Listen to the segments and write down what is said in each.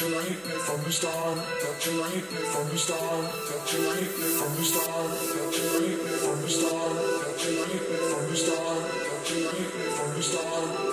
you like me from the start, that your like me from the start, that your like me from the start, that your like me from the start, that your like me from the start, that your like me from the start.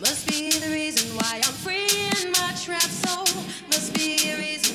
Must be the reason why I'm free in my trap soul. Must be a reason.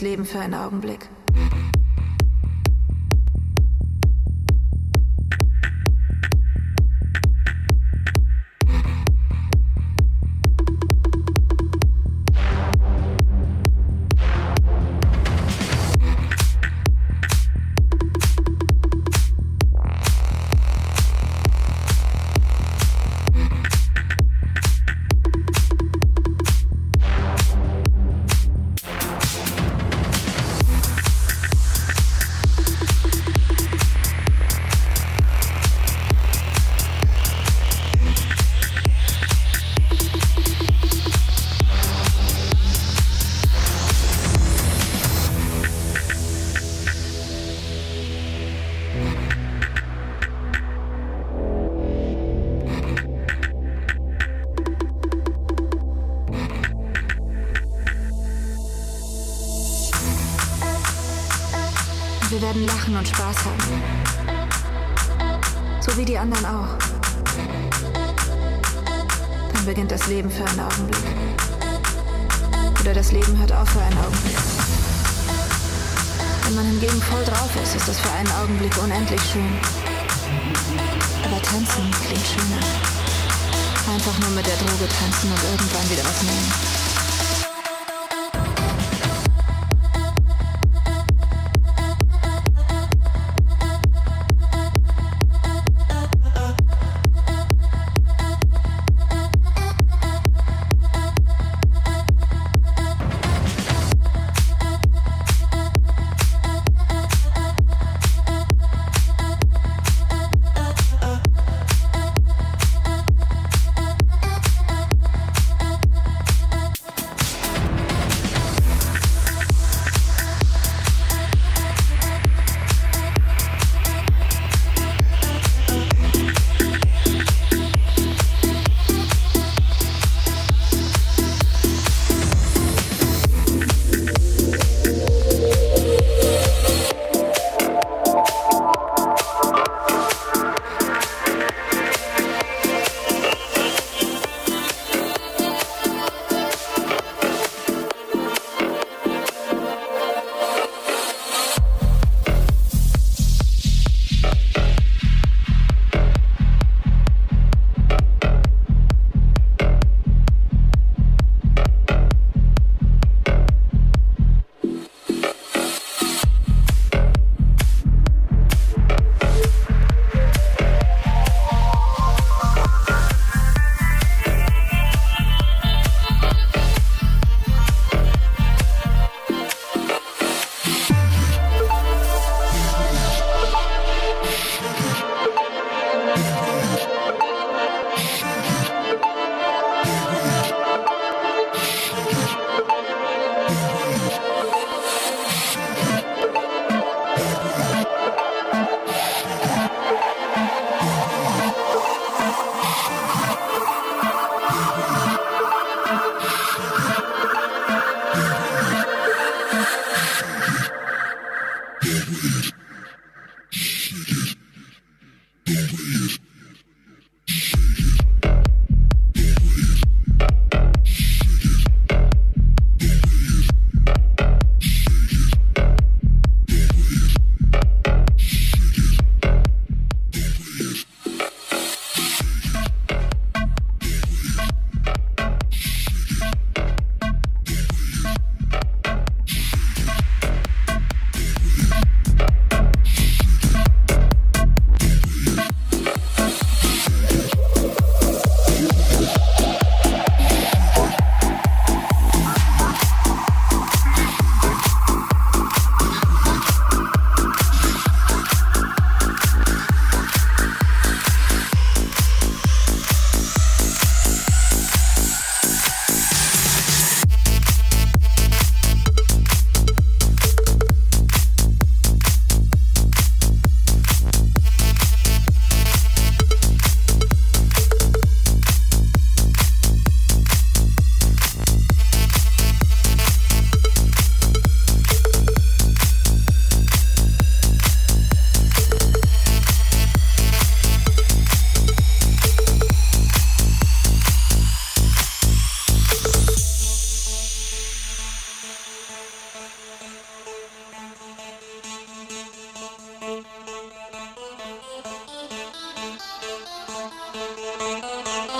Leben für einen Augenblick.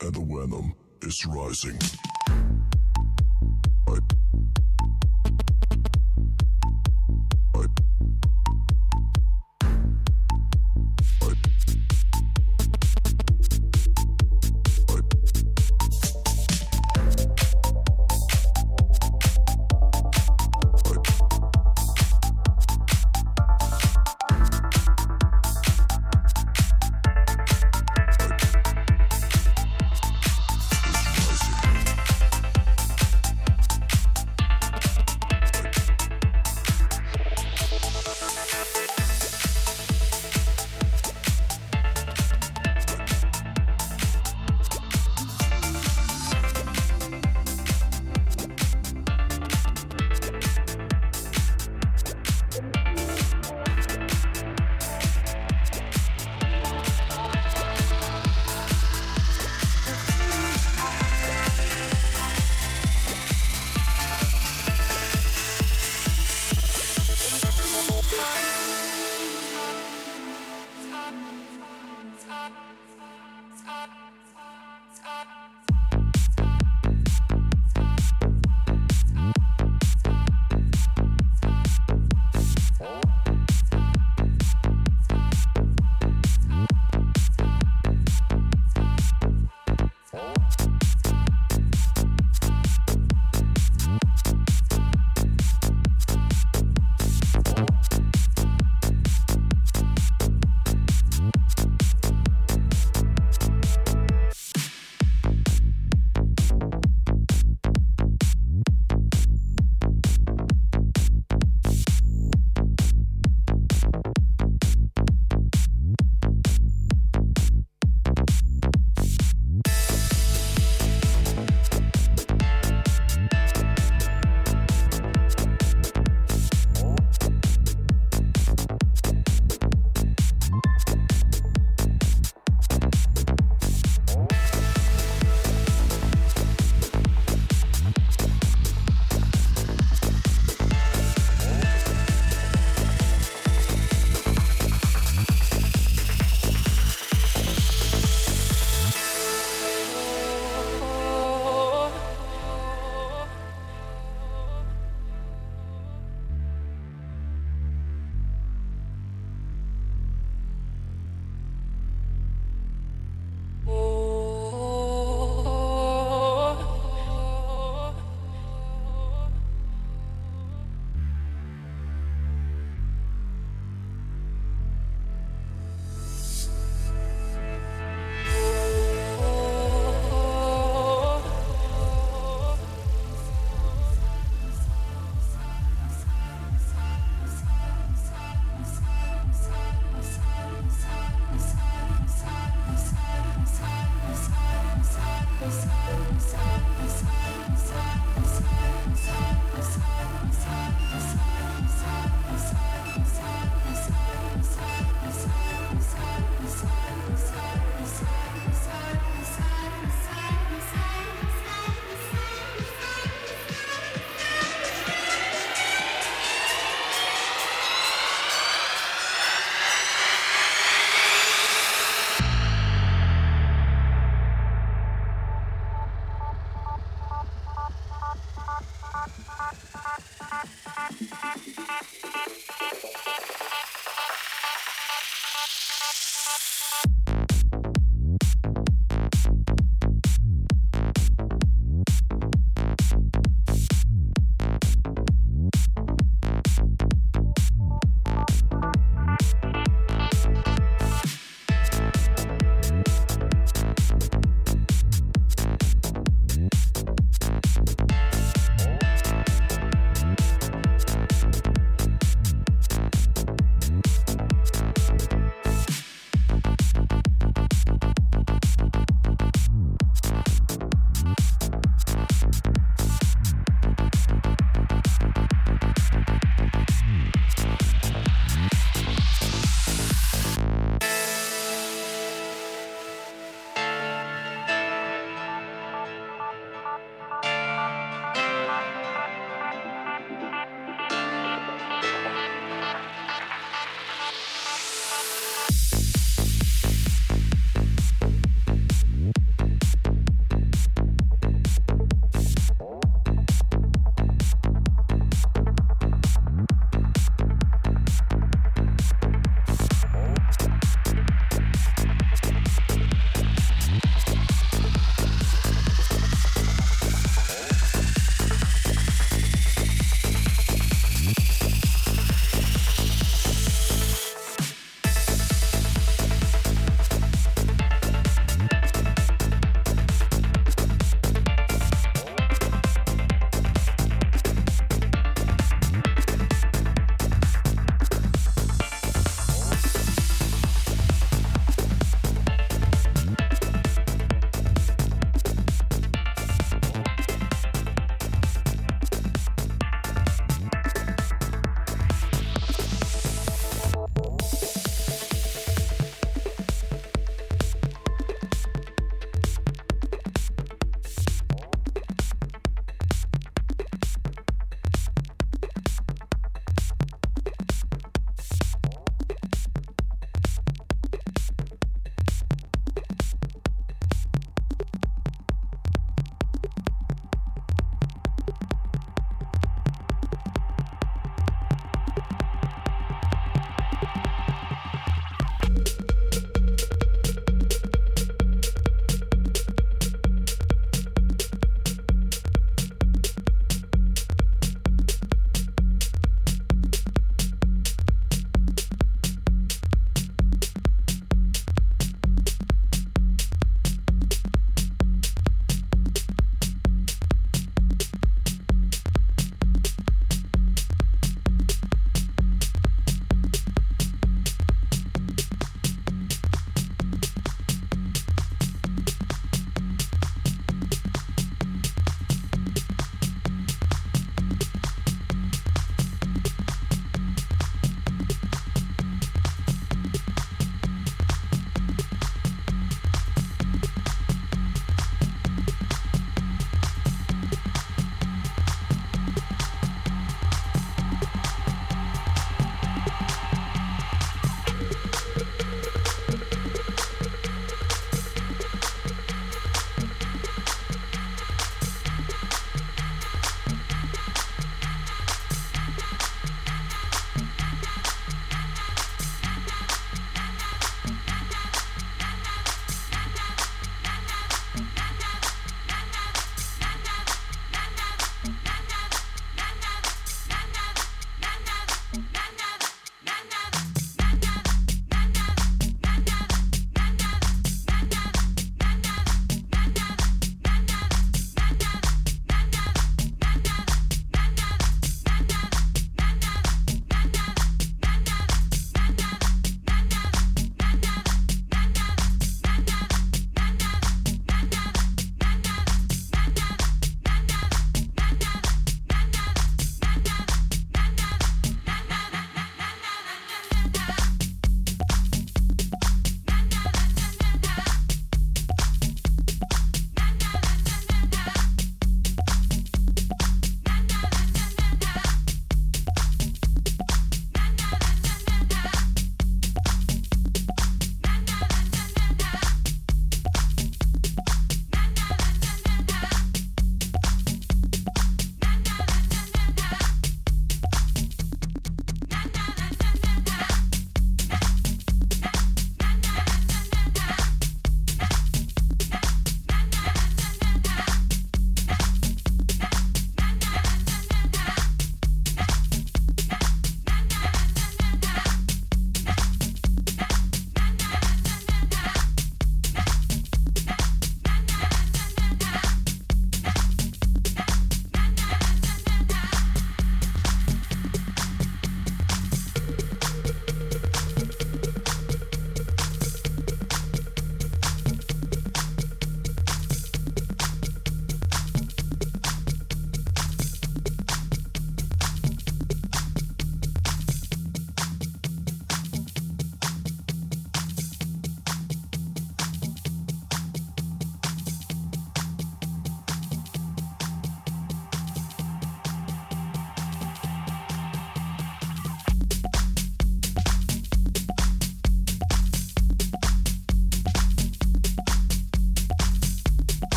and the venom is rising.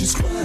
She's crying.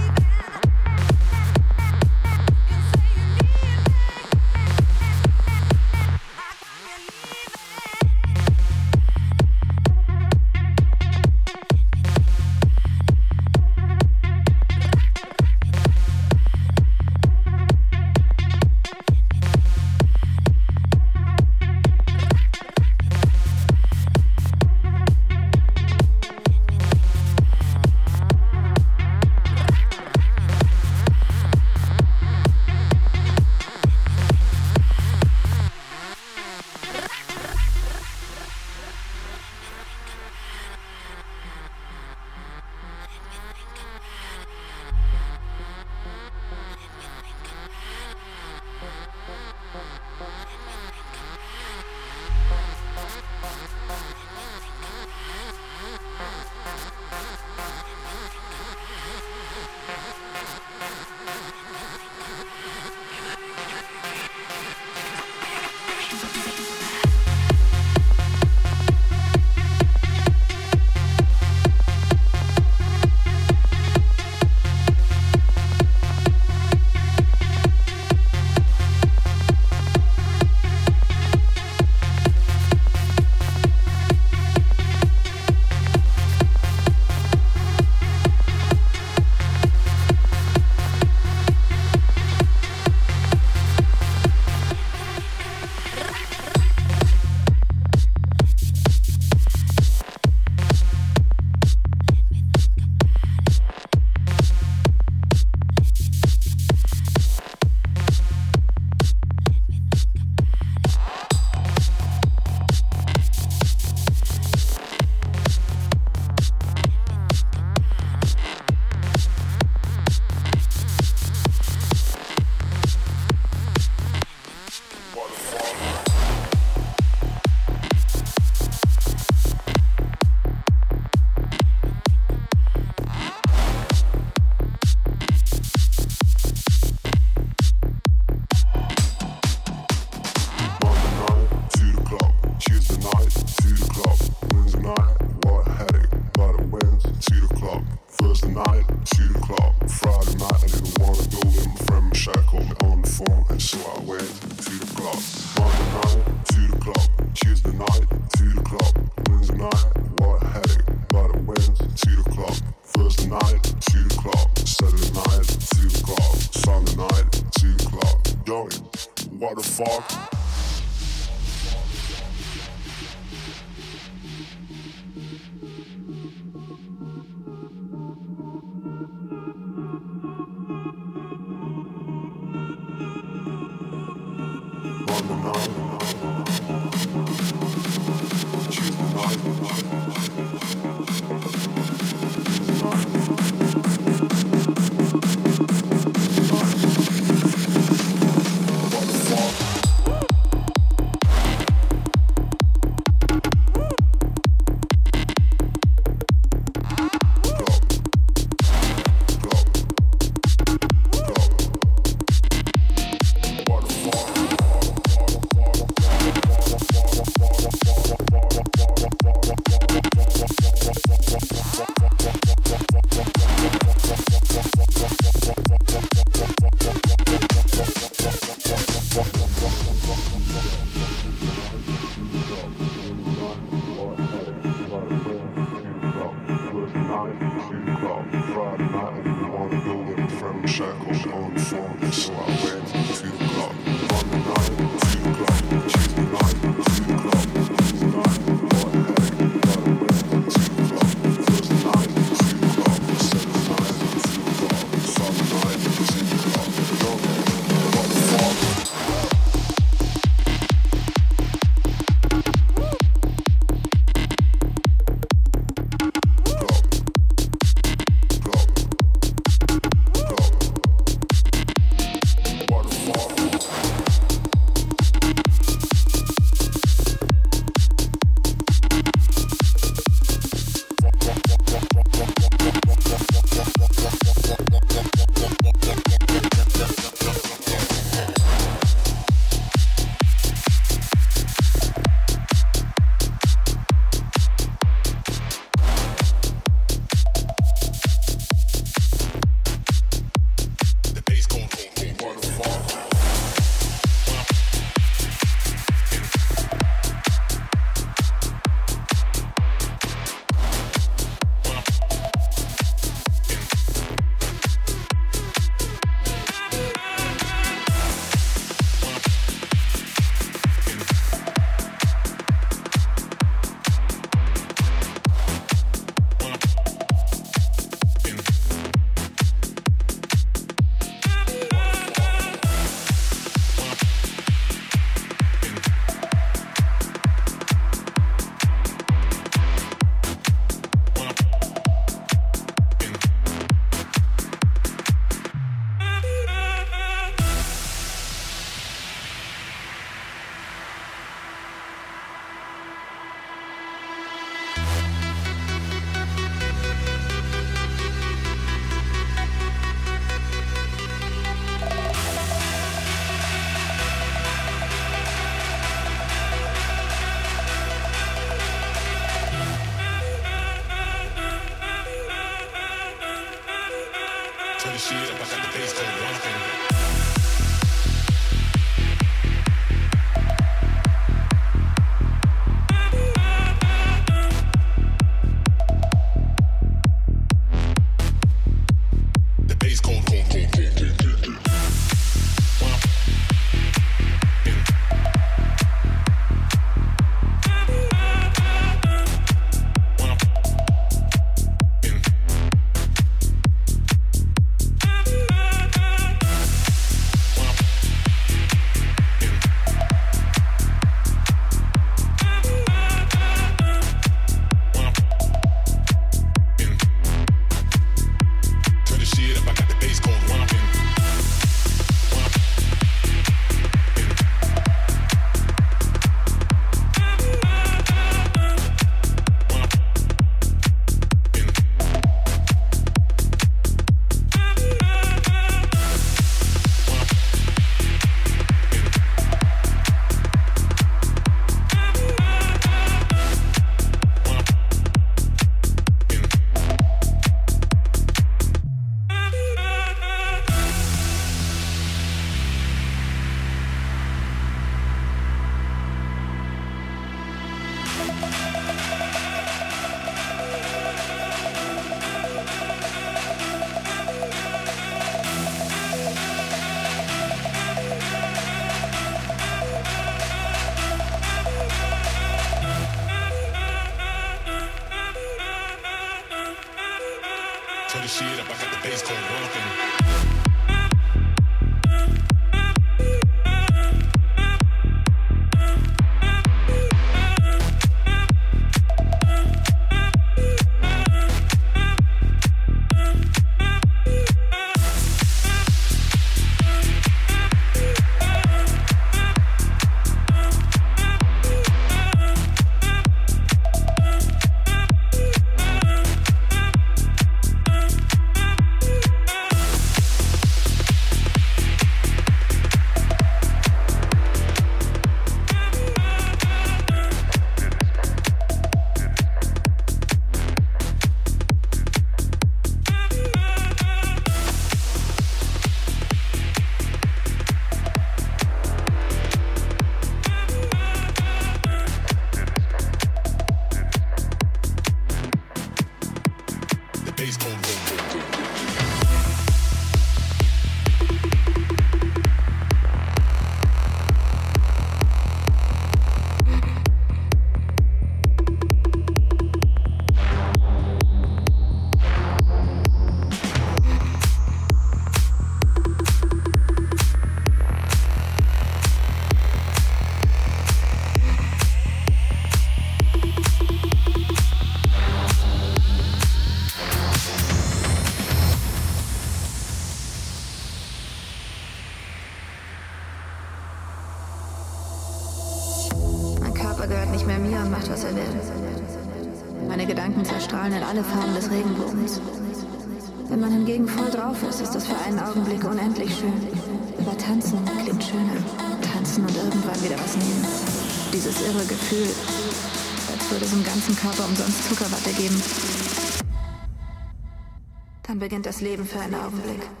Leben für einen Augenblick.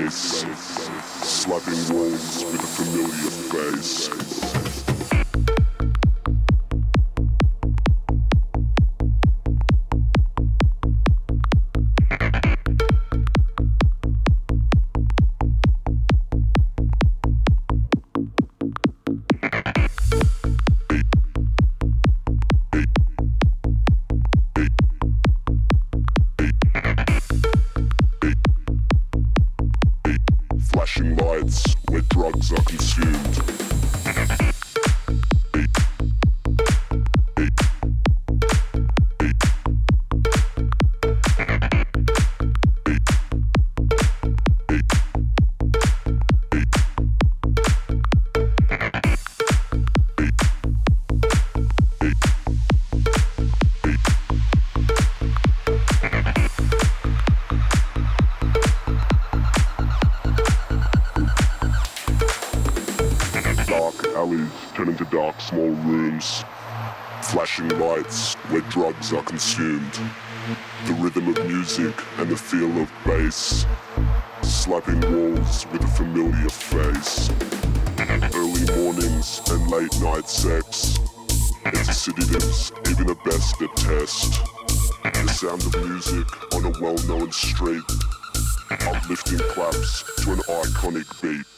Bass. Slapping walls with a familiar and the feel of bass. Slapping walls with a familiar face. Early mornings and late night sex. It's a sedatives even the best attest. The sound of music on a well-known street. Uplifting claps to an iconic beat.